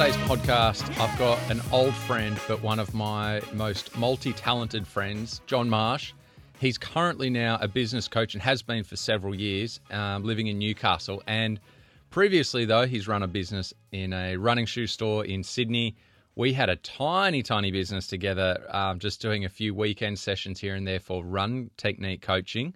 today's podcast, I've got an old friend, but one of my most multi talented friends, John Marsh. He's currently now a business coach and has been for several years, um, living in Newcastle. And previously, though, he's run a business in a running shoe store in Sydney. We had a tiny, tiny business together, um, just doing a few weekend sessions here and there for run technique coaching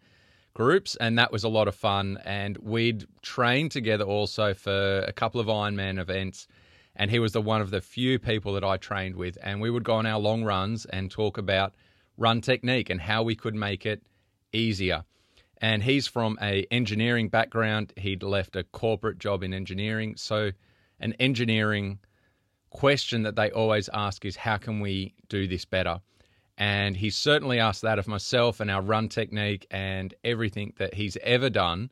groups, and that was a lot of fun. And we'd trained together also for a couple of Ironman events and he was the one of the few people that I trained with. And we would go on our long runs and talk about run technique and how we could make it easier. And he's from a engineering background. He'd left a corporate job in engineering, so an engineering question that they always ask is how can we do this better? And he certainly asked that of myself and our run technique and everything that he's ever done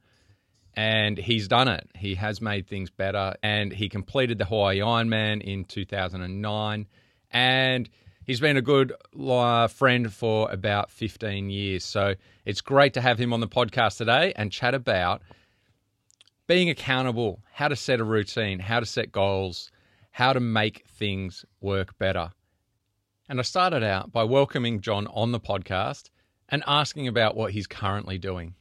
and he's done it. He has made things better, and he completed the Hawaii Ironman in 2009, and he's been a good friend for about 15 years. So it's great to have him on the podcast today and chat about being accountable, how to set a routine, how to set goals, how to make things work better. And I started out by welcoming John on the podcast and asking about what he's currently doing.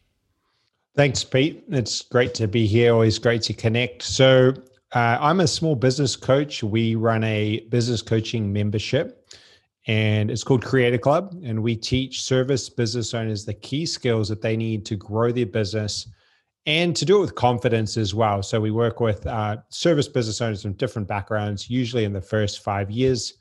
Thanks, Pete. It's great to be here. Always great to connect. So, uh, I'm a small business coach. We run a business coaching membership, and it's called Creator Club. And we teach service business owners the key skills that they need to grow their business and to do it with confidence as well. So, we work with uh, service business owners from different backgrounds, usually in the first five years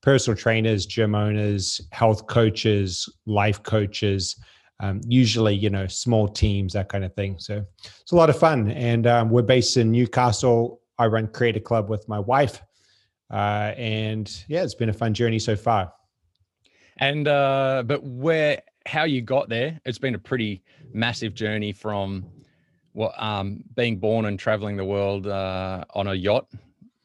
personal trainers, gym owners, health coaches, life coaches um, usually you know small teams that kind of thing. So it's a lot of fun. And um, we're based in newcastle. I run creator club with my wife. Uh, and yeah it's been a fun journey so far. And uh, but where how you got there it's been a pretty massive journey from what um, being born and traveling the world uh, on a yacht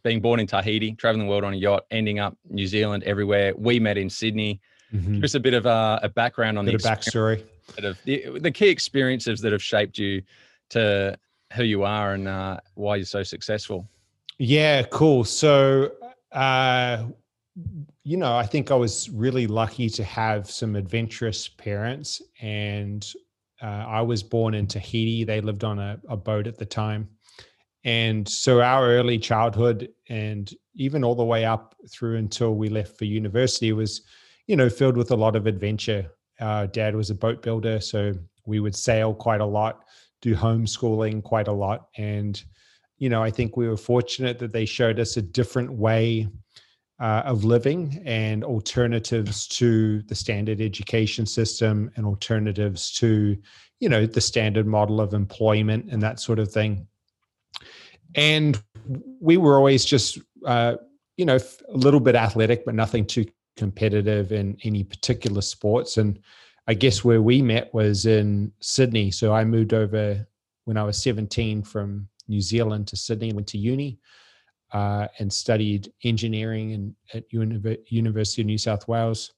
being born in tahiti traveling the world on a yacht ending up new zealand everywhere. We met in sydney. Mm-hmm. just a bit of a, a background on bit the backstory that have the, the key experiences that have shaped you to who you are and uh, why you're so successful. Yeah, cool. So, uh, you know, I think I was really lucky to have some adventurous parents, and uh, I was born in Tahiti. They lived on a, a boat at the time. And so our early childhood and even all the way up through until we left for university was, you know, filled with a lot of adventure. Our dad was a boat builder, so we would sail quite a lot, do homeschooling quite a lot. And, you know, I think we were fortunate that they showed us a different way uh, of living and alternatives to the standard education system and alternatives to, you know, the standard model of employment and that sort of thing. And we were always just, uh, you know, a little bit athletic, but nothing too competitive in any particular sports. And I guess where we met was in Sydney. So I moved over when I was 17 from New Zealand to Sydney, went to uni uh, and studied engineering in, at University of New South Wales.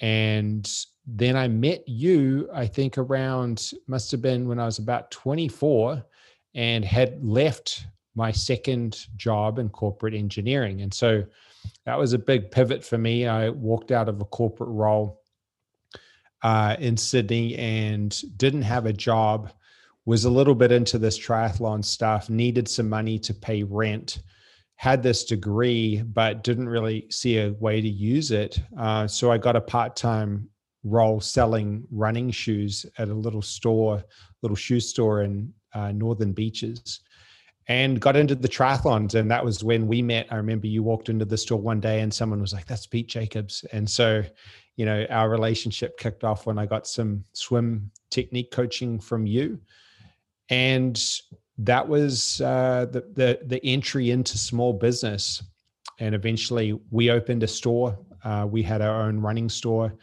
And then I met you, I think around, must have been when I was about 24 and had left my second job in corporate engineering. And so that was a big pivot for me. I walked out of a corporate role uh, in Sydney and didn't have a job. Was a little bit into this triathlon stuff. Needed some money to pay rent. Had this degree, but didn't really see a way to use it. Uh, so I got a part-time role selling running shoes at a little store, little shoe store in uh, Northern Beaches and got into the triathlons. And that was when we met. I remember you walked into the store one day and someone was like, that's Pete Jacobs. And so, you know, our relationship kicked off when I got some swim technique coaching from you. And that was uh, the, the, the entry into small business. And eventually we opened a store. Uh, we had our own running store.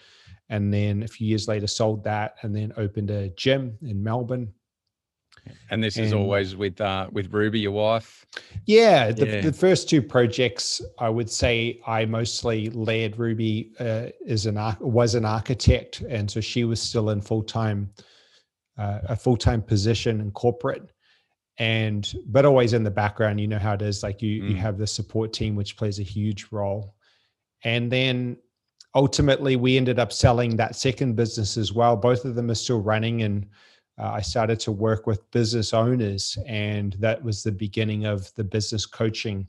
And then a few years later sold that and then opened a gym in Melbourne and this and, is always with uh, with Ruby, your wife. Yeah the, yeah the, first two projects, I would say, I mostly led. Ruby uh, is an was an architect, and so she was still in full time uh, a full time position in corporate. and but always in the background you know how it is like you Mm. you have the support team which plays a huge role and then ultimately we ended up selling that second business as well both of them are still running and uh, i started to work with business owners and that was the beginning of the business coaching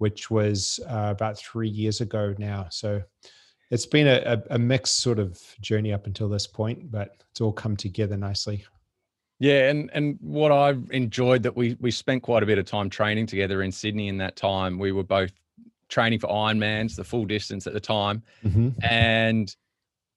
which was uh, about three years ago now. So it's been a, a, mixed sort of journey up until this point but it's all come together nicely. Yeah, and and what I've enjoyed that we we spent quite a bit of time training together in Sydney in that time. We were both training for Ironmans, the full distance at the time, and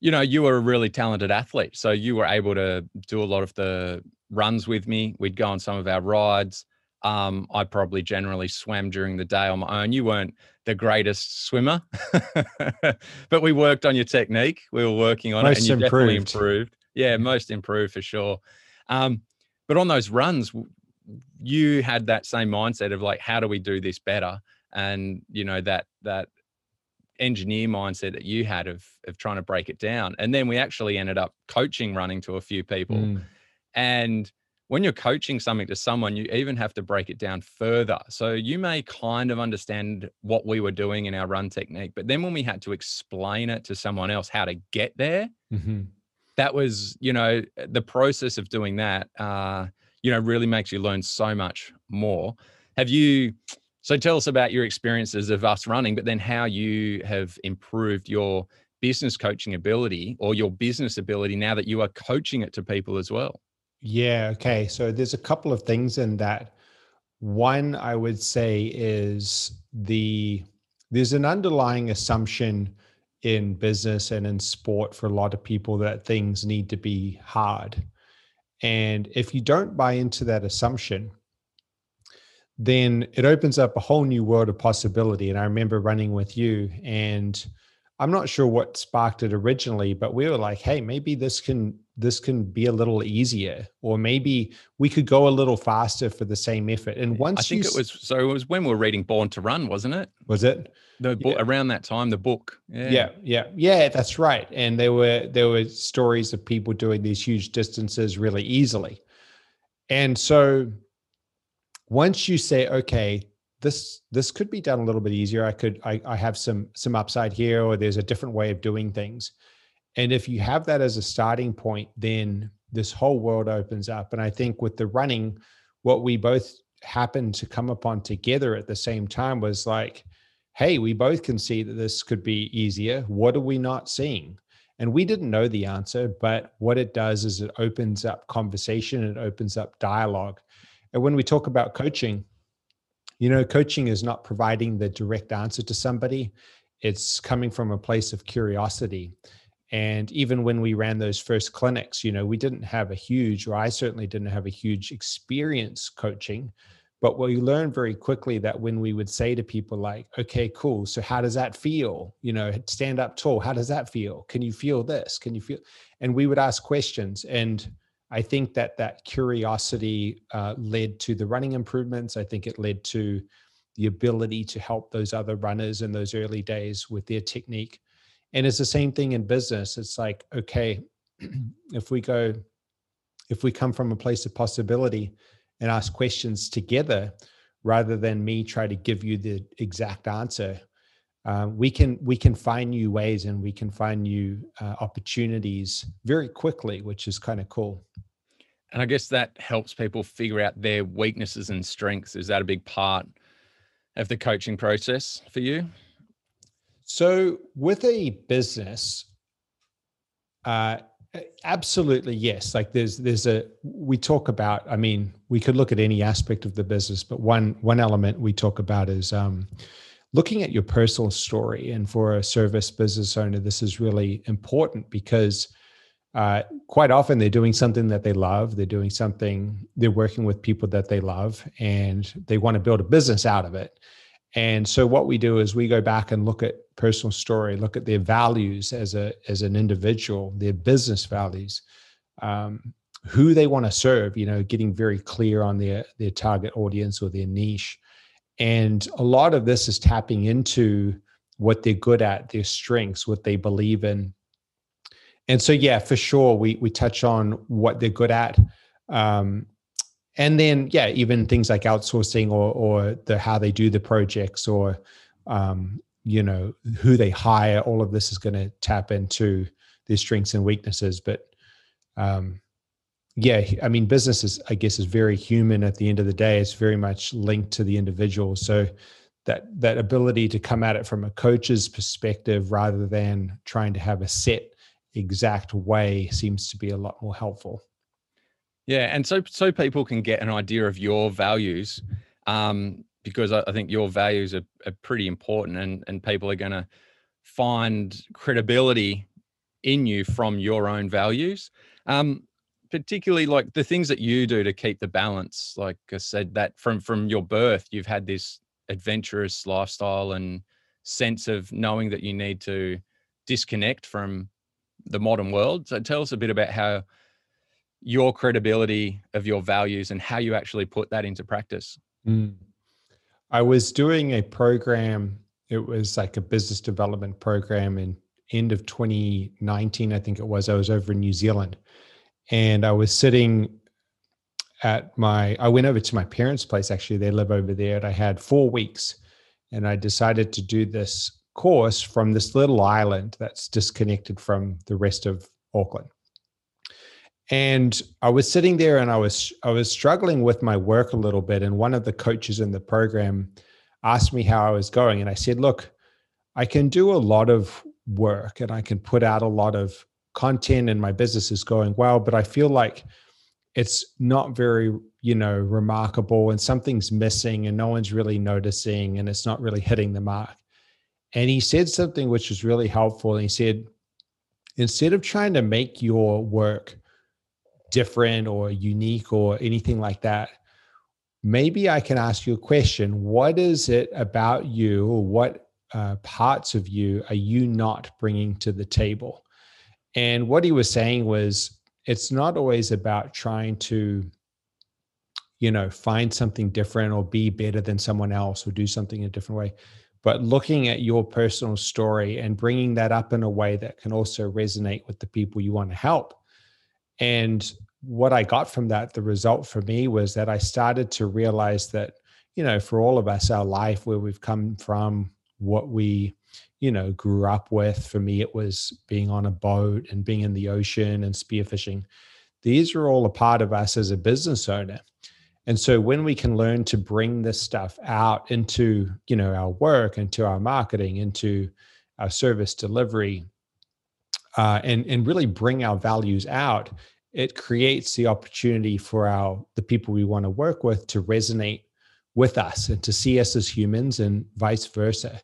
you know you were a really talented athlete, so you were able to do a lot of the runs with me. We'd go on some of our rides. Um, I probably generally swam during the day on my own. You weren't the greatest swimmer, but we worked on your technique. We were working on it, Most and you definitely improved. improved. Yeah, most improved for sure. Um, but on those runs, you had that same mindset of like, how do we do this better? And you know that that engineer mindset that you had of of trying to break it down. And then we actually ended up coaching running to a few people. Mm. And when you're coaching something to someone, you even have to break it down further. So you may kind of understand what we were doing in our run technique, but then when we had to explain it to someone else how to get there, Mhm. that was, you know, the process of doing that, uh, you know, really makes you learn so much more. Have you? So tell us about your experiences of us running, but then how you have improved your business coaching ability or your business ability now that you are coaching it to people as well. Yeah. Okay. So there's a couple of things in that. One, I would say, is the there's an underlying assumption in business and in sport for a lot of people that things need to be hard. And if you don't buy into that assumption, then it opens up a whole new world of possibility. And I remember running with you, and I'm not sure what sparked it originally, but we were like, hey, maybe this can this can be a little easier, or maybe we could go a little faster for the same effort. And once I think you it was so it was when we were reading Born to Run, wasn't it? was it The Yeah. around that time, the book. yeah yeah yeah that's right and there were there were stories of people doing these huge distances really easily and so once you say okay this this could be done a little bit easier i could i, I have some some upside here or there's a different way of doing things and if you have that as a starting point then this whole world opens up and i think with the running what we both happened to come upon together at the same time was like hey, we both can see that this could be easier. What are we not seeing? And we didn't know the answer, but what it does is it opens up conversation, it opens up dialogue. And when we talk about coaching, you know, coaching is not providing the direct answer to somebody, it's coming from a place of curiosity. And even when we ran those first clinics, you know, we didn't have a huge, or I certainly didn't have a huge experience coaching. But we learned very quickly that when we would say to people like, okay, cool. So how does that feel? You know, stand up tall. How does that feel? Can you feel this? Can you feel? And we would ask questions. And I think that that curiosity uh, led to the running improvements. I think it led to the ability to help those other runners in those early days with their technique. And it's the same thing in business. It's like, okay, if we go, if we come from a place of possibility, and ask questions together rather than me try to give you the exact answer uh, we can we can find new ways and we can find new uh, opportunities very quickly which is kind of cool And I guess that helps people figure out their weaknesses and strengths. Is that a big part of the coaching process for you? so with a business uh, absolutely yes like there's there's a we talk about i mean we could look at any aspect of the business but one one element we talk about is um, looking at your personal story and for a service business owner this is really important because uh, quite often they're doing something that they love they're doing something they're working with people that they love and they want to build a business out of it and so what we do is we go back and look at personal story, look at their values as a as an individual, their business values, um, who they want to serve. You know, getting very clear on their their target audience or their niche, and a lot of this is tapping into what they're good at, their strengths, what they believe in. And so, yeah, for sure, we we touch on what they're good at. Um, and then yeah even things like outsourcing or or the how they do the projects or um, you know who they hire all of this is going to tap into their strengths and weaknesses but um, yeah i mean business is i guess is very human at the end of the day. It's very much linked to the individual. So that that ability to come at it from a coach's perspective rather than trying to have a set exact way seems to be a lot more helpful. Yeah and so so people can get an idea of your values um, because I, think your values are, are pretty important and and people are going to find credibility in you from your own values. Um, particularly like the things that you do to keep the balance like i said that from from your birth you've had this adventurous lifestyle and sense of knowing that you need to disconnect from the modern world. So tell us a bit about how your credibility of your values and how you actually put that into practice. Mm. i was doing a program it was like a business development program in end of 2019 i think it was. I was over in new zealand and I was sitting at my I went over to my parents' place actually they live over there and I had 4 weeks and I decided to do this course from this little island that's disconnected from the rest of Auckland. And I was sitting there and I was I was struggling with my work a little bit and one of the coaches in the program asked me how I was going and I said, "Look, I can do a lot of work and I can put out a lot of content and my business is going well, but I feel like it's not very, you know, remarkable and something's missing and no one's really noticing and it's not really hitting the mark. And he said something which was really helpful. And he said, instead of trying to make your work different or unique or anything like that, maybe I can ask you a question. What is it about you or what uh, parts of you are you not bringing to the table? And what he was saying was, it's not always about trying to, you know, find something different or be better than someone else or do something in a different way, but looking at your personal story and bringing that up in a way that can also resonate with the people you want to help. And what I got from that, the result for me was that I started to realize that, you know, for all of us, our life, where we've come from, what we you know grew up with for me it was being on a boat and being in the ocean and spearfishing these are all a part of us as a business owner. And so when we can learn to bring this stuff out into you know our work into our marketing into our service delivery uh, and and really bring our values out it creates the opportunity for our the people we want to work with to resonate with us and to see us as humans and vice versa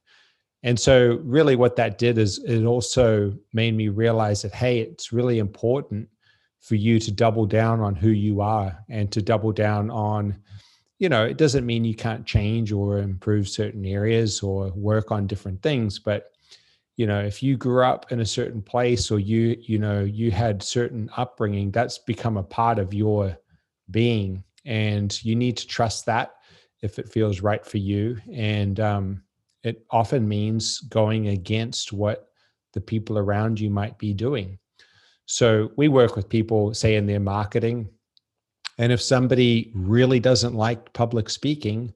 and so, really, what that did is it also made me realize that, hey, it's really important for you to double down on who you are and to double down on, you know, it doesn't mean you can't change or improve certain areas or work on different things. But, you know, if you grew up in a certain place or you, you know, you had certain upbringing, that's become a part of your being. And you need to trust that if it feels right for you. And, um, it often means going against what the people around you might be doing. So we work with people, say, in their marketing. And if somebody really doesn't like public speaking,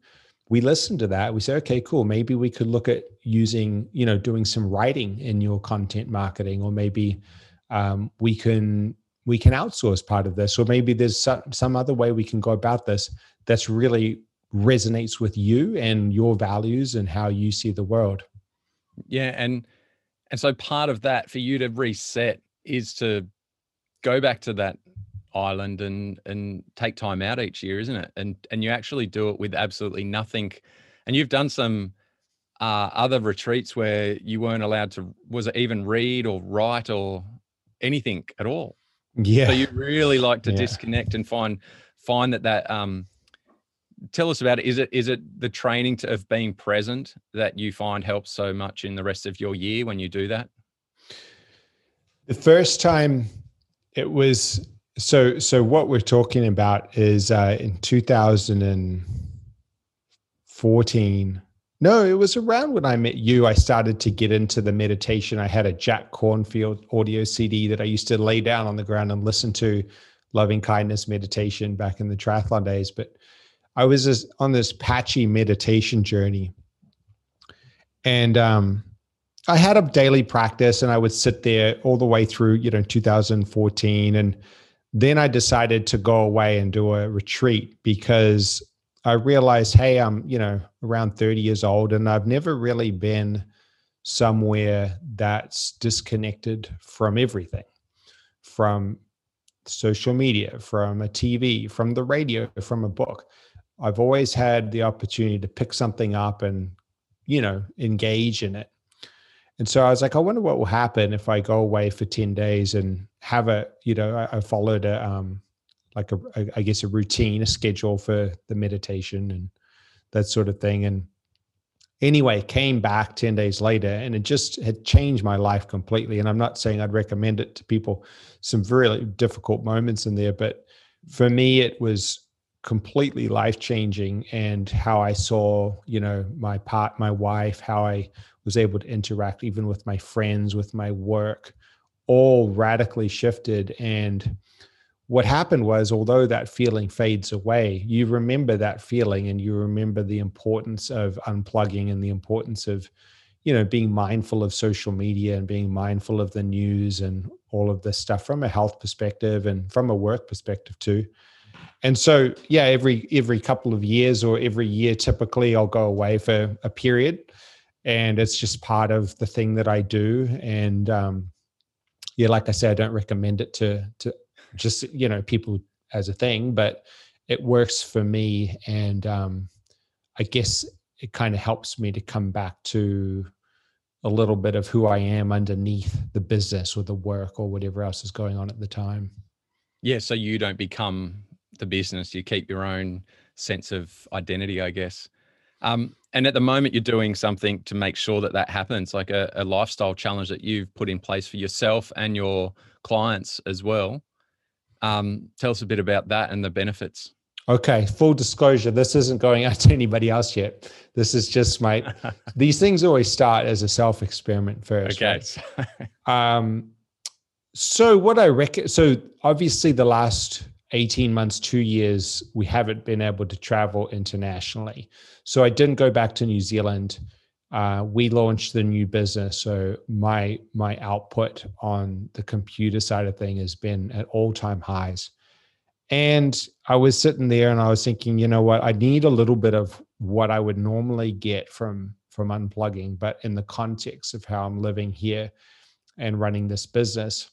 we listen to that. We say, okay, cool. Maybe we could look at using, you know, doing some writing in your content marketing, or maybe um, we can we can outsource part of this, or maybe there's some, some other way we can go about this that's really resonates with you and your values and how you see the world. Yeah, and and so part of that for you to reset is to go back to that island and and take time out each year, isn't it? And and you actually do it with absolutely nothing. And you've done some uh, other retreats where you weren't allowed to was it even read or write or anything at all. Yeah. So you really like to yeah. disconnect and find find that that um tell us about it. Is it is it the training to, of being present that you find helps so much in the rest of your year when you do that? The first time it was so so what we're talking about is uh, in 2014 no it was around when i met you i started to get into the meditation i had a Jack Kornfield audio cd that i used to lay down on the ground and listen to loving kindness meditation back in the triathlon days. But I was on this patchy meditation journey. And um, I had a daily practice and I would sit there all the way through, you know, 2014. And then I decided to go away and do a retreat because I realized, hey, I'm, you know, around 30 years old and I've never really been somewhere that's disconnected from everything from social media, from a TV, from the radio, from a book. I've always had the opportunity to pick something up and, you know, engage in it. And so I was like, I wonder what will happen if I go away for 10 days and have a, you know, I, I followed a, um, like a, a, I guess a routine, a schedule for the meditation and that sort of thing. And anyway, came back 10 days later and it just had changed my life completely. And I'm not saying I'd recommend it to people, some really difficult moments in there, but for me, it was completely life changing and how I saw, you know, my part, my wife, how I was able to interact even with my friends, with my work, all radically shifted. And what happened was, although that feeling fades away, you remember that feeling and you remember the importance of unplugging and the importance of, you know, being mindful of social media and being mindful of the news and all of this stuff from a health perspective and from a work perspective too. And so, yeah, every every couple of years or every year, typically, I'll go away for a period and it's just part of the thing that I do. And um, yeah, like I said, I don't recommend it to to just you know people as a thing, but it works for me, and um, I guess it kind of helps me to come back to a little bit of who I am underneath the business or the work or whatever else is going on at the time. Yeah, so you don't become the business; you keep your own sense of identity, I guess. Um, and at the moment, you're doing something to make sure that that happens, like a, a, lifestyle challenge that you've put in place for yourself and your clients as well. Um, tell us a bit about that and the benefits. Okay, full disclosure, this isn't going out to anybody else yet. This is just my. these things always start as a self experiment first. Okay. Right? um, so what I reckon. So obviously, the last 18 months, two years, we haven't been able to travel internationally. So I didn't go back to New Zealand. Uh, we launched the new business. So my my output on the computer side of thing has been at all-time highs. And I was sitting there and I was thinking, you know what, I need a little bit of what I would normally get from from unplugging, but in the context of how I'm living here and running this business.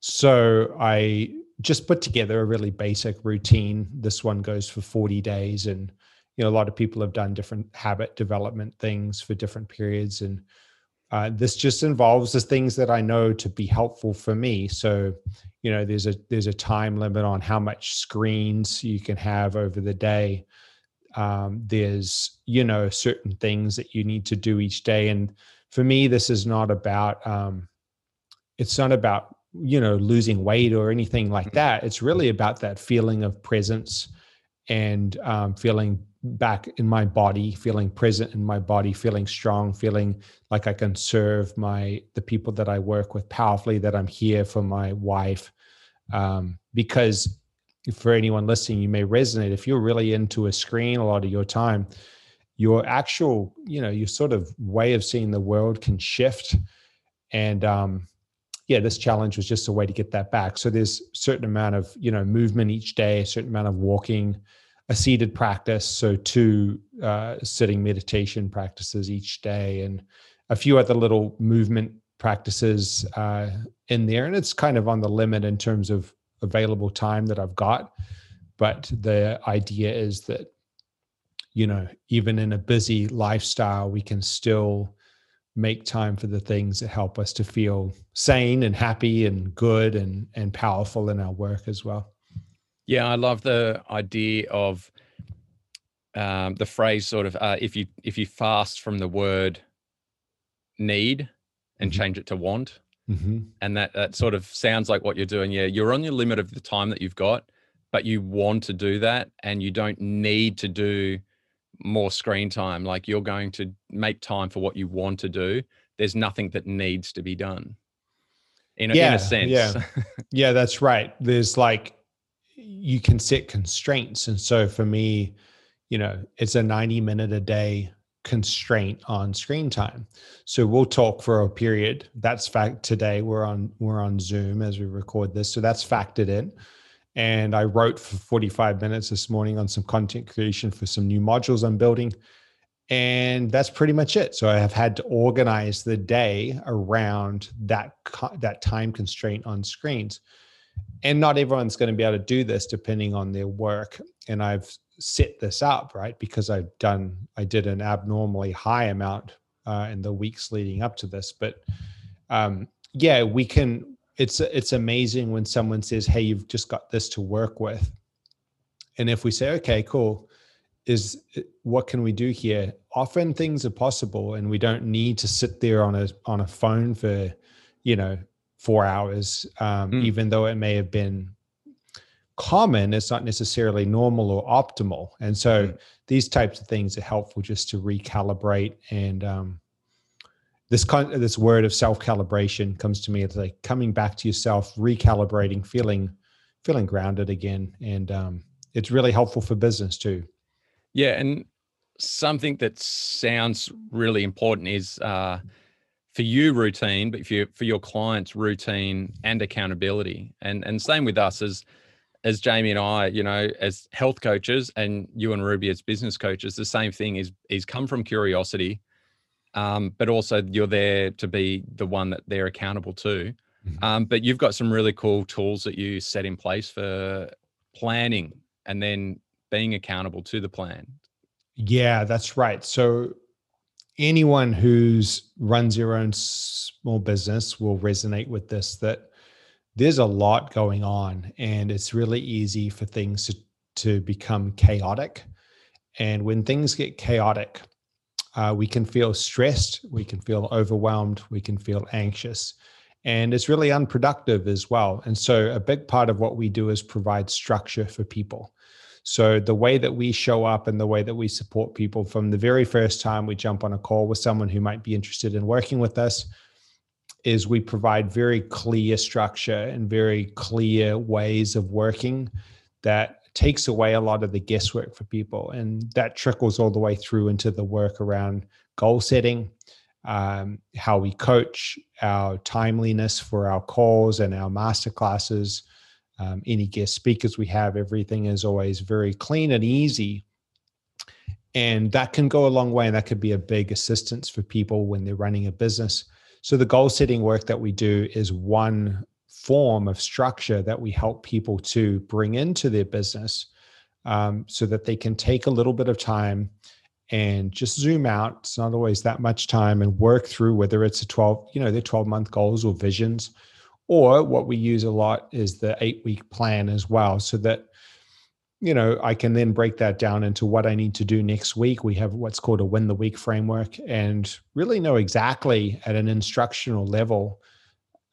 So I just put together a really basic routine. This one goes for 40 days. And, you know, a lot of people have done different habit development things for different periods. And uh, this just involves the things that I know to be helpful for me. So, you know, there's a there's a time limit on how much screens you can have over the day. Um, there's you know certain things that you need to do each day, and for me, this is not about um, it's not about you know losing weight or anything like mm-hmm. that it's really about that feeling of presence and um, feeling back in my body feeling present in my body feeling strong feeling like i can serve my the people that i work with powerfully that i'm here for my wife um, because for anyone listening you may resonate if you're really into a screen a lot of your time your actual you know your sort of way of seeing the world can shift and um, yeah, this challenge was just a way to get that back. So there's a certain amount of, you know, movement each day, a certain amount of walking, a seated practice. So two uh, sitting meditation practices each day and a few other little movement practices uh, in there. And it's kind of on the limit in terms of available time that I've got. But the idea is that, you know, even in a busy lifestyle, we can still make time for the things that help us to feel sane and happy and good and and powerful in our work as well. Yeah, I love the idea of um, the phrase sort of uh, if you if you fast from the word need and mm-hmm. change it to want, mm-hmm. and that that sort of sounds like what you're doing. Yeah, you're on your limit of the time that you've got, but you want to do that, and you don't need to do more screen time like you're going to make time for what you want to do there's nothing that needs to be done in a, yeah, in a sense. Yeah. yeah, that's right. There's like, you can set constraints. And so for me, you know, it's a 90 minute a day constraint on screen time. So we'll talk for a period. That's fact today we're on we're on Zoom as we record this. So that's factored in. And I wrote for 45 minutes this morning on some content creation for some new modules I'm building. And that's pretty much it. So I have had to organize the day around that that time constraint on screens. And not everyone's going to be able to do this depending on their work. And I've set this up right because I've done I did an abnormally high amount uh, in the weeks leading up to this. But um, yeah, we can. It's it's amazing when someone says, "Hey, you've just got this to work with," and if we say, "Okay, cool," is what can we do here? Often things are possible, and we don't need to sit there on a on a phone for, you know, four hours, um, mm. even though it may have been common it's not necessarily normal or optimal and so mm. these types of things are helpful just to recalibrate and um, this kind of this word of self calibration comes to me it's like coming back to yourself recalibrating feeling feeling grounded again. And um, it's really helpful for business too. Yeah and something that sounds really important is uh, for you routine but for your, for your clients routine and accountability. And and same with us as as Jamie and I, you know, as health coaches, and you and Ruby as business coaches, the same thing is is come from curiosity, um, but also you're there to be the one that they're accountable to. Mm-hmm. Um, but you've got some really cool tools that you set in place for planning and then being accountable to the plan. Yeah, that's right. So anyone who's runs their own small business will resonate with this that there's a lot going on and it's really easy for things to, to become chaotic and when things get chaotic uh, we can feel stressed we can feel overwhelmed we can feel anxious and it's really unproductive as well. And so a big part of what we do is provide structure for people. So the way that we show up and the way that we support people from the very first time we jump on a call with someone who might be interested in working with us is we provide very clear structure and very clear ways of working that takes away a lot of the guesswork for people and that trickles all the way through into the work around goal setting um, how we coach our timeliness for our calls and our master classes. Um, any guest speakers we have everything is always very clean and easy. And that can go a long way and that could be a big assistance for people when they're running a business. So the goal setting work that we do is one form of structure that we help people to bring into their business um, so that they can take a little bit of time and just zoom out. It's not always that much time and work through whether it's a 12, you know, their 12 month goals or visions. Or what we use a lot is the eight week plan as well, so that you know, I can then break that down into what I need to do next week. We have what's called a win the week framework and really know exactly at an instructional level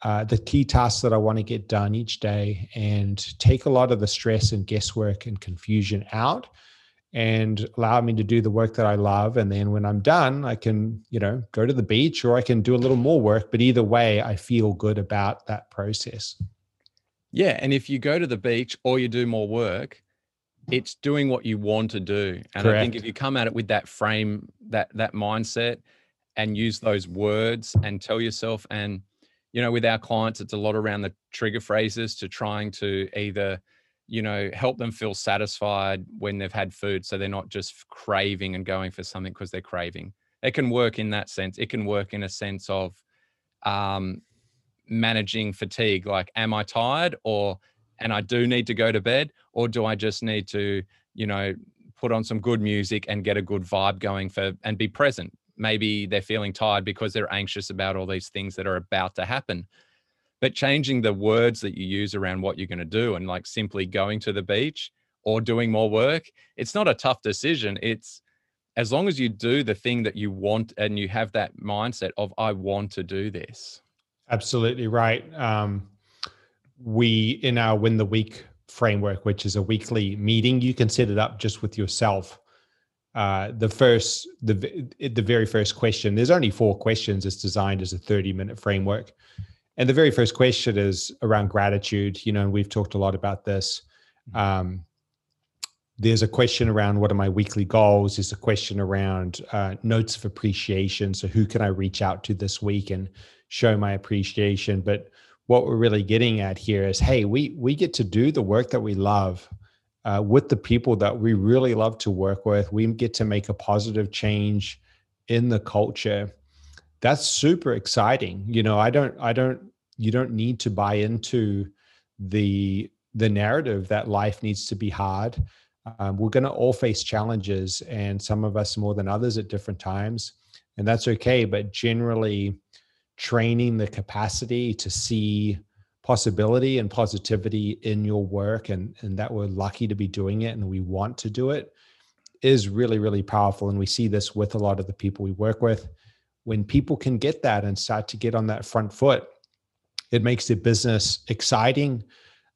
uh, the key tasks that I want to get done each day and take a lot of the stress and guesswork and confusion out and allow me to do the work that I love. And then when I'm done, I can, you know, go to the beach or I can do a little more work. But either way, I feel good about that process. Yeah. And if you go to the beach or you do more work, it's doing what you want to do and Correct. i think if you come at it with that frame that that mindset and use those words and tell yourself and you know with our clients it's a lot around the trigger phrases to trying to either you know help them feel satisfied when they've had food so they're not just craving and going for something because they're craving it can work in that sense it can work in a sense of um managing fatigue like am i tired or and I do need to go to bed, or do I just need to, you know, put on some good music and get a good vibe going for and be present? Maybe they're feeling tired because they're anxious about all these things that are about to happen. But changing the words that you use around what you're going to do and like simply going to the beach or doing more work, it's not a tough decision. It's as long as you do the thing that you want and you have that mindset of, I want to do this. Absolutely right. Um, we in our win the week framework which is a weekly meeting you can set it up just with yourself uh, the first the the very first question there's only four questions it's designed as a 30 minute framework and the very first question is around gratitude. You know, and we've talked a lot about this. Um, there's a question around what are my weekly goals. There's a question around uh, notes of appreciation. So who can I reach out to this week and show my appreciation? But what we're really getting at here is, hey, we we get to do the work that we love uh, with the people that we really love to work with. We get to make a positive change in the culture. That's super exciting. You know, I don't, I don't, you don't need to buy into the the narrative that life needs to be hard. Um, we're going to all face challenges, and some of us more than others at different times, and that's okay. But generally, training the capacity to see possibility and positivity in your work and and that we're lucky to be doing it and we want to do it is really really powerful. And we see this with a lot of the people we work with. When people can get that and start to get on that front foot it makes their business exciting.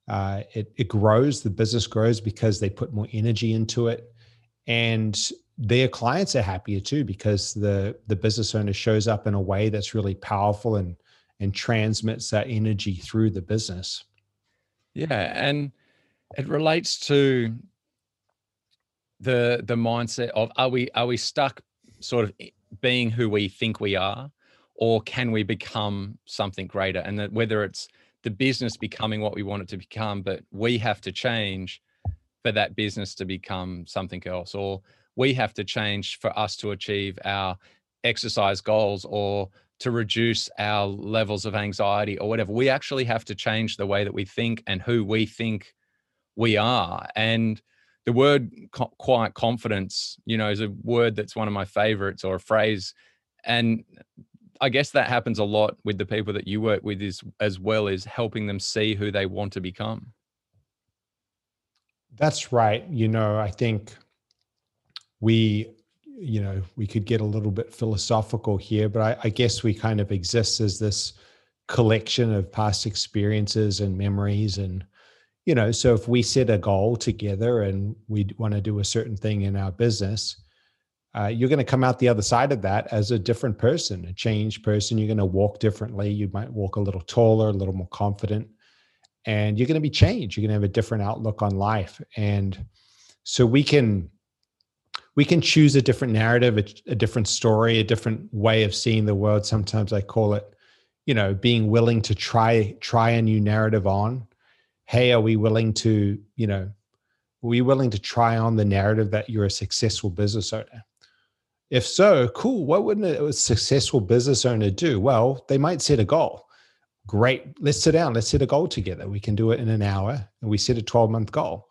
Uh, it, it grows the business grows because they put more energy into it. And their clients are happier too because the the business owner shows up in a way that's really powerful and and transmits that energy through the business. Yeah, and it relates to the the mindset of are we are we stuck sort of being who we think we are or can we become something greater and that whether it's the business becoming what we want it to become but we have to change for that business to become something else or we have to change for us to achieve our exercise goals or to reduce our levels of anxiety or whatever. We actually have to change the way that we think and who we think we are. And the word quiet confidence, you know, is a word that's one of my favorites or a phrase. And I guess that happens a lot with the people that you work with is as well as helping them see who they want to become. That's right. You know, I think we you know, we could get a little bit philosophical here, but I, I guess we kind of exist as this collection of past experiences and memories and you know so if we set a goal together and we want to do a certain thing in our business uh, you're going to come out the other side of that as a different person a changed person. You're going to walk differently. You might walk a little taller a little more confident and you're going to be changed. You're going to have a different outlook on life. And so we can we can choose a different narrative, a, a, different story, a different way of seeing the world. Sometimes I call it, you know, being willing to try try a new narrative on. Hey, are we willing to, you know, are we willing to try on the narrative that you're a successful business owner? If so, cool. What would a successful business owner do? Well, they might set a goal. Great. Let's sit down. Let's set a goal together. We can do it in an hour and we set a 12 month goal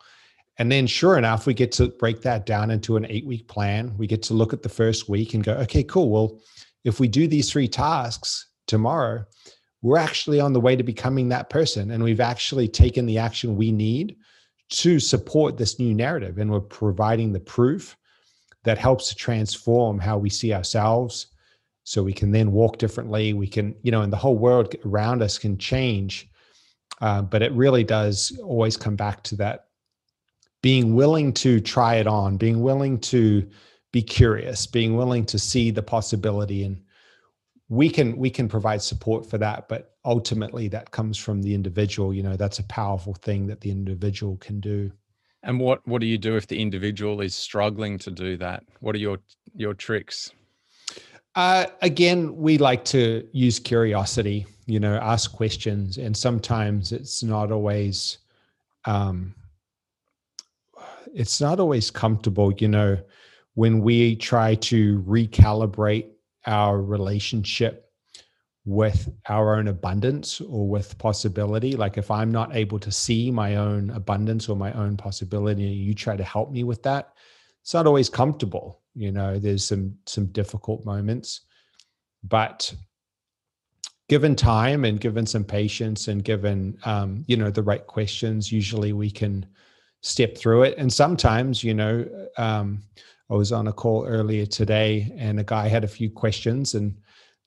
and then, sure enough, we get to break that down into an eight week plan. We get to look at the first week and go, okay, cool. Well, if we do these three tasks tomorrow, we're actually on the way to becoming that person. And we've actually taken the action we need to support this new narrative. And we're providing the proof that helps to transform how we see ourselves. So we can then walk differently. We can, you know, and the whole world around us can change. Uh, but it really does always come back to that being willing to try it on, being willing to be curious, being willing to see the possibility and we can we can provide support for that but ultimately that comes from the individual you know that's a powerful thing that the individual can do. And what what do you do if the individual is struggling to do that? What are your your tricks? Uh, again we like to use curiosity you know ask questions and sometimes it's not always um, it's not always comfortable, you know, when we try to recalibrate our relationship with our own abundance or with possibility. Like if I'm not able to see my own abundance or my own possibility, you try to help me with that. It's not always comfortable. You know, there's some some difficult moments, but given time and given some patience and given um, you know the right questions, usually we can step through it. And sometimes, you know, um, I was on a call earlier today and a guy had a few questions and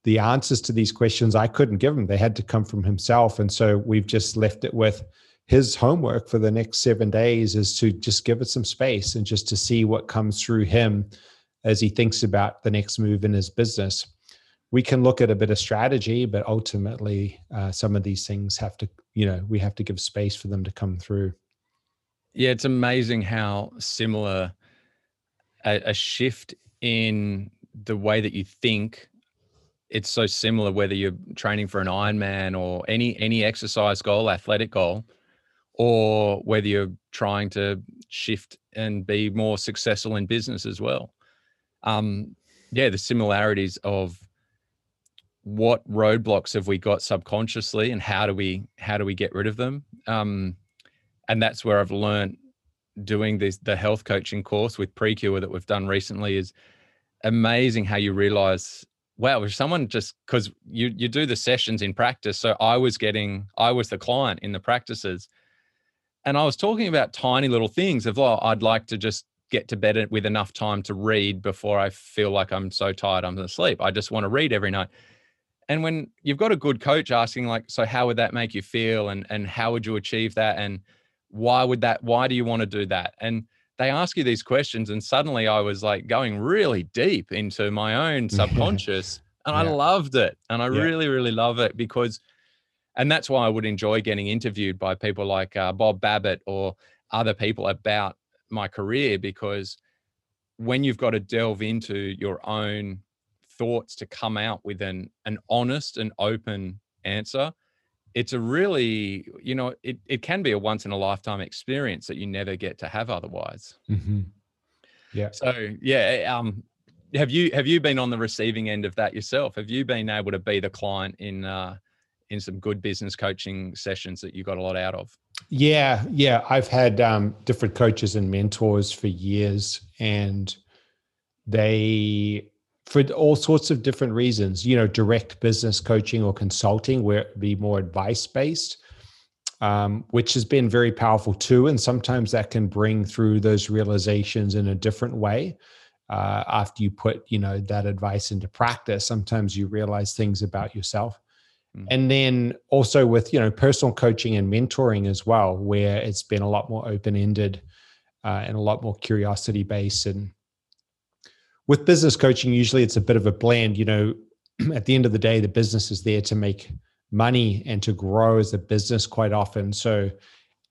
the answers to these questions I couldn't give him. They had to come from himself. And so we've just left it with his homework for the next seven days is to just give it some space and just to see what comes through him as he thinks about the next move in his business. we can look at a bit of strategy, but ultimately, uh, some of these things have to, you know, we have to give space for them to come through. Yeah, it's amazing how similar a, a shift in the way that you think it's so similar whether you're training for an Ironman or any any exercise goal, athletic goal, or whether you're trying to shift and be more successful in business as well. Um, yeah, the similarities of what roadblocks have we got subconsciously and how do we how do we get rid of them um, and that's where i've learned doing this the health coaching course with precure that we've done recently is amazing how you realize wow if someone just because you you do the sessions in practice. So i was getting i was the client in the practices. And i was talking about tiny little things of oh i'd like to just get to bed with enough time to read before i feel like i'm so tired i'm asleep. I just want to read every night. And when you've got a good coach asking like so how would that make you feel? And and how would you achieve that? And why would that why do you want to do that and they ask you these questions and suddenly i was like going really deep into my own subconscious and yeah. i loved it and i yeah. really really love it because and that's why i would enjoy getting interviewed by people like uh, bob babbitt or other people about my career because when you've got to delve into your own thoughts to come out with an an honest and open answer it's a really you know it, it can be a once in a lifetime experience that you never get to have otherwise. Mm-hmm. yeah. So yeah um have you have you been on the receiving end of that yourself? Have you been able to be the client in uh in some good business coaching sessions that you got a lot out of? Yeah yeah. I've had um different coaches and mentors for years and they for all sorts of different reasons, you know, direct business coaching or consulting, where it be more advice based, um, which has been very powerful too. And sometimes that can bring through those realizations in a different way. Uh, after you put, you know, that advice into practice, sometimes you realize things about yourself. Mm. And then also with, you know, personal coaching and mentoring as well, where it's been a lot more open ended uh, and a lot more curiosity based and with business coaching, usually it's a bit of a blend. You know, at the end of the day, the business is there to make money and to grow as a business quite often. So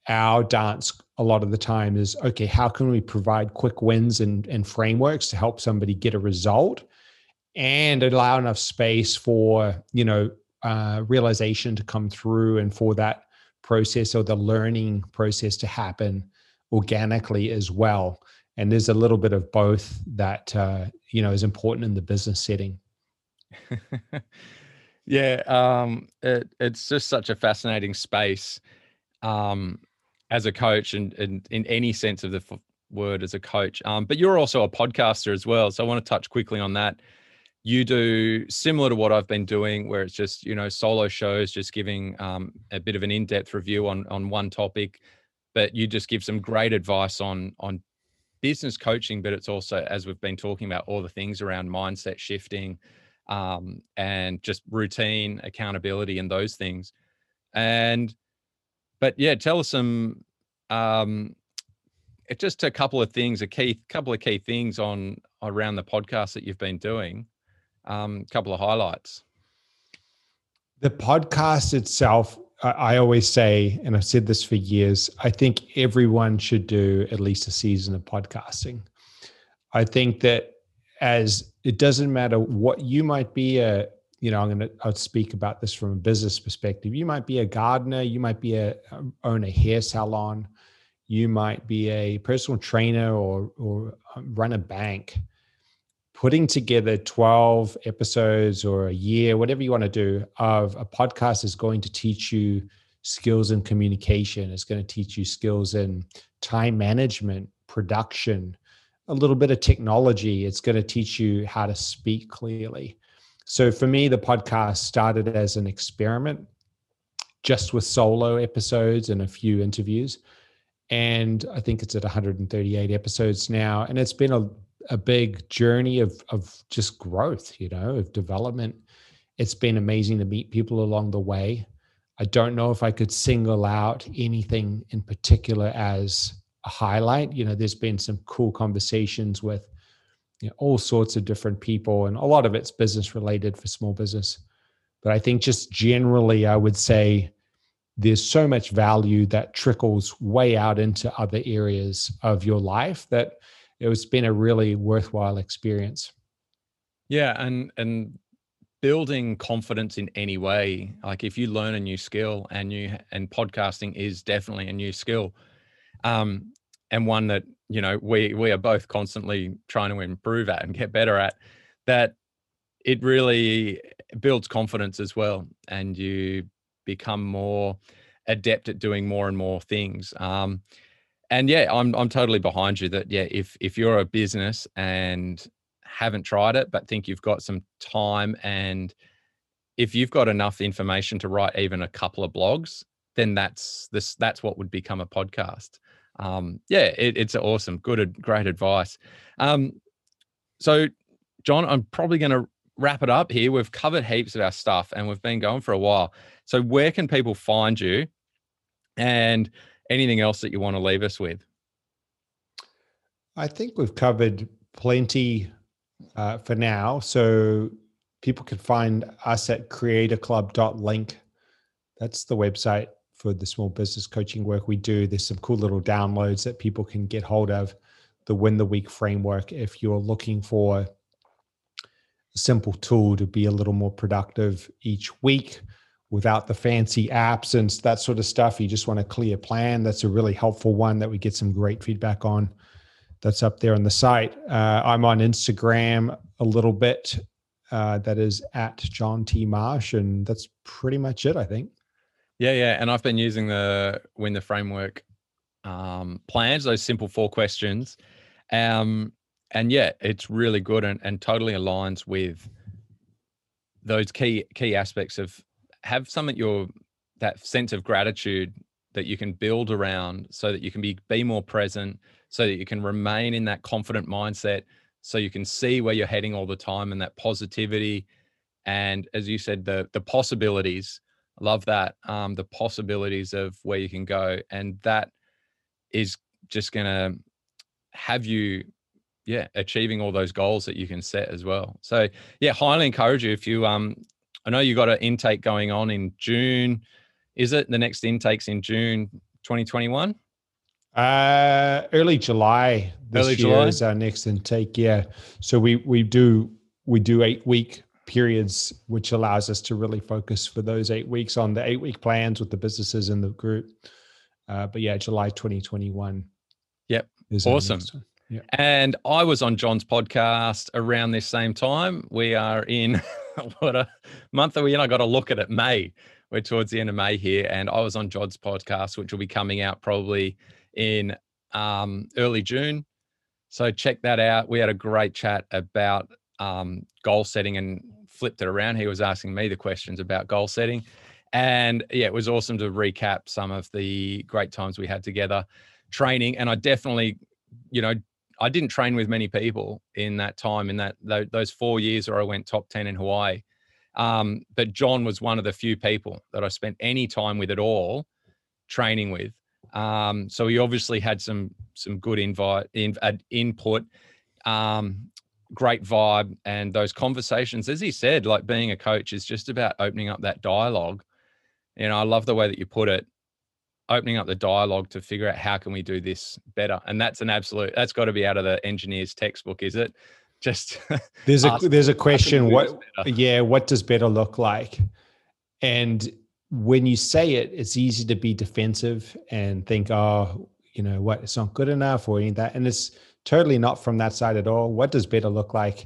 our dance a lot of the time is okay, how can we provide quick wins and, and frameworks to help somebody get a result and allow enough space for, you know, uh, realization to come through and for that process or the learning process to happen organically as well and there's a little bit of both that uh, you know is important in the business setting. Yeah um, it, it's just such a fascinating space um, as a coach and, and, in any sense of the f- word as a coach. Um, but you're also a podcaster as well so i want to touch quickly on that. You do similar to what I've been doing, where it's just you know solo shows, just giving um, a bit of an in-depth review on on one topic, but you just give some great advice on on business coaching, but it's also, as we've been talking about, all the things around mindset shifting um, and just routine accountability and those things. And, but yeah, tell us some, um, just a couple of things, a key couple of key things on around the podcast that you've been doing. A um, couple of highlights. The podcast itself I always say, and I've said this for years, I think everyone should do at least a season of podcasting. I think that as it doesn't matter what you might be a, you know, I'm going to speak about this from a business perspective. You might be a gardener, you might be a um, own a hair salon, you might be a personal trainer or or um, run a bank putting together 12 episodes or a year, whatever you want to do, of a podcast is going to teach you skills in communication. It's going to teach you skills in time management, production, a little bit of technology. It's going to teach you how to speak clearly. So for me, the podcast started as an experiment, just with solo episodes and a few interviews. And I think it's at 138 episodes now. And it's been a a big journey of of just growth, you know, of development. It's been amazing to meet people along the way. I don't know if I could single out anything in particular as a highlight. You know, there's been some cool conversations with you know, all sorts of different people, and a lot of it's business related for small business. But I think just generally, I would say there's so much value that trickles way out into other areas of your life that it was been a really worthwhile experience. Yeah, and and building confidence in any way, like if you learn a new skill and you and podcasting is definitely a new skill, um, and one that you know we we are both constantly trying to improve at and get better at, that it really builds confidence as well, and you become more adept at doing more and more things. Um, and yeah, I'm I'm totally behind you that yeah, if if you're a business and haven't tried it but think you've got some time and if you've got enough information to write even a couple of blogs, then that's this that's what would become a podcast. Um, yeah, it, it's awesome, good, great advice. Um, so, John, I'm probably going to wrap it up here. We've covered heaps of our stuff and we've been going for a while. So, where can people find you and anything else that you want to leave us with? I think we've covered plenty uh, for now. So, people can find us at creatorclub.link. That's the website for the small business coaching work we do. There's some cool little downloads that people can get hold of. The Win the Week framework, if you're looking for a simple tool to be a little more productive each week without the fancy apps and that sort of stuff. You just want a clear plan. That's a really helpful one that we get some great feedback on. That's up there on the site. Uh, I'm on Instagram a little bit. Uh, that is at John T. Marsh, and that's pretty much it, I think. Yeah, yeah. And I've been using the Win the Framework um, plans, those simple four questions. Um, and yeah, it's really good and, and totally aligns with those key key aspects of have some of your that sense of gratitude that you can build around so that you can be be more present so that you can remain in that confident mindset so you can see where you're heading all the time and that positivity. And as you said the the possibilities love that um the possibilities of where you can go. And that is just to have you yeah achieving all those goals that you can set as well. So yeah highly encourage you if you um i know you got an intake going on in june. Is it the next intakes in june 2021 uh early july this early year july? is our next intake yeah. So we we do we do eight week periods which allows us to really focus for those eight weeks on the eight week plans with the businesses in the group. Uh, but yeah july 2021 yep. awesome. yeah. And I was on John's podcast around this same time. We are in what a month are we in? I got to look at it. May. We're towards the end of May here, and I was on John's podcast, which will be coming out probably in um, early June. So check that out. We had a great chat about um, goal setting and flipped it around. He was asking me the questions about goal setting. And yeah, it was awesome to recap some of the great times we had together training. And I definitely, you know, I didn't train with many people in that time in that those four years where I went top ten in Hawaii. Um, but John was one of the few people that I spent any time with at all training with. Um, so he obviously had some some good invite in, uh, input, um, great vibe, and those conversations. As he said, like being a coach is just about opening up that dialogue. You know, I love the way that you put it opening up the dialogue to figure out how can we do this better. And that's an absolute that's got to be out of the engineer's textbook is it? Just there's a there's a question what yeah what does better look like? And when you say it it's easy to be defensive and think oh you know what? It's not good enough or any that. And it's totally not from that side at all. What does better look like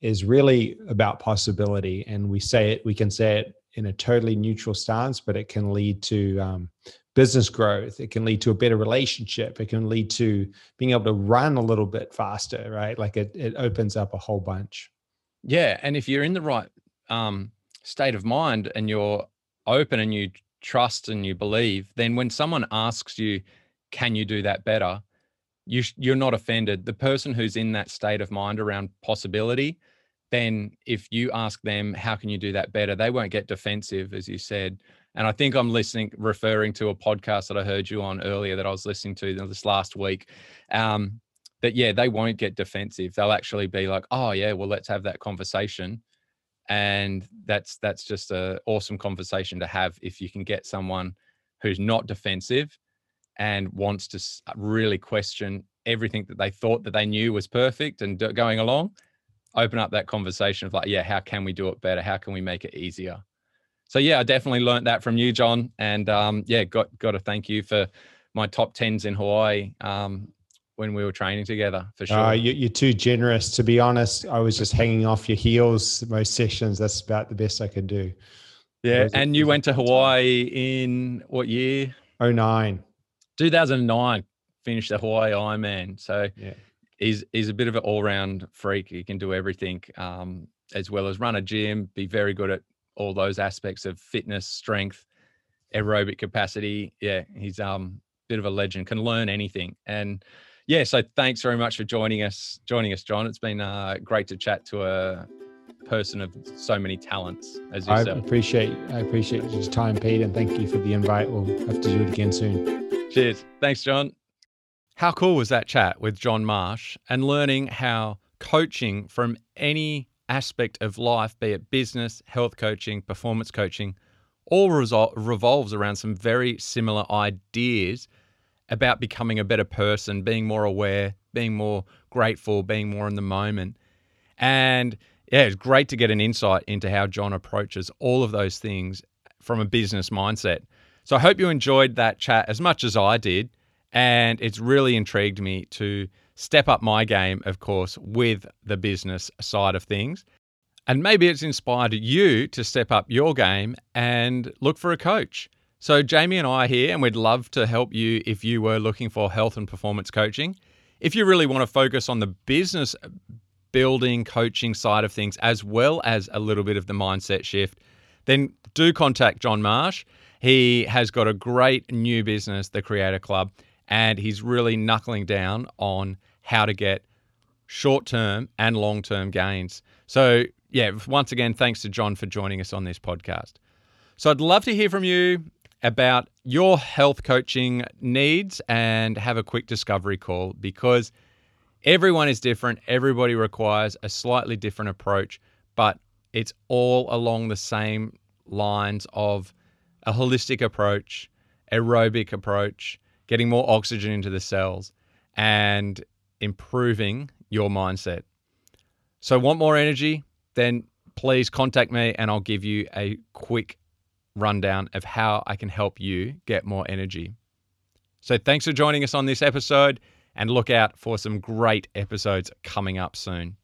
is really about possibility. And we say it we can say it in a totally neutral stance but it can lead to um, business growth it can lead to a better relationship it can lead to being able to run a little bit faster right? Like it, it opens up a whole bunch. Yeah and if you're in the right um, state of mind and you're open and you trust and you believe then when someone asks you can you do that better? you you're not offended. The person who's in that state of mind around possibility then if you ask them how can you do that better they won't get defensive as you said and I think I'm listening, referring to a podcast that I heard you on earlier that I was listening to this last week. Um, that yeah, they won't get defensive. They'll actually be like, "Oh yeah, well let's have that conversation." And that's that's just a awesome conversation to have if you can get someone who's not defensive and wants to really question everything that they thought that they knew was perfect and going along open up that conversation of like yeah how can we do it better? How can we make it easier? So yeah i definitely learned that from you john and um, yeah got got to thank you for my top 10s in hawaii um, when we were training together for sure. uh, you, are too generous. To be honest i was just hanging off your heels most sessions. That's about the best i could do. Yeah and you went to hawaii in what year? 09 2009 finished the Hawaii Ironman. So yeah. He's he's a bit of an all round freak. He can do everything, um, as well as run a gym, be very good at all those aspects of fitness, strength, aerobic capacity. Yeah, he's um bit of a legend. Can learn anything, and yeah. So thanks very much for joining us, joining us, John. It's been uh, great to chat to a person of so many talents as yourself. I appreciate I appreciate your time, Pete, and thank you for the invite. We'll have to do it again soon. Cheers. Thanks, John. How cool was that chat with John Marsh and learning how coaching from any aspect of life, be it business, health coaching, performance coaching, all resol- revolves around some very similar ideas about becoming a better person, being more aware, being more grateful, being more in the moment. And yeah, it's great to get an insight into how John approaches all of those things from a business mindset. So I hope you enjoyed that chat as much as I did. And it's really intrigued me to step up my game, of course, with the business side of things. And maybe it's inspired you to step up your game and look for a coach. So, Jamie and I are here, and we'd love to help you if you were looking for health and performance coaching. If you really want to focus on the business building, coaching side of things, as well as a little bit of the mindset shift, then do contact John Marsh. He has got a great new business, the Creator Club, and he's really knuckling down on how to get short term and long term gains. So, yeah, once again, thanks to John for joining us on this podcast. So, I'd love to hear from you about your health coaching needs and have a quick discovery call because everyone is different. Everybody requires a slightly different approach, but it's all along the same lines of a holistic approach, aerobic approach, getting more oxygen into the cells, and improving your mindset. So, want more energy? Then please contact me and I'll give you a quick rundown of how I can help you get more energy. So, thanks for joining us on this episode and look out for some great episodes coming up soon.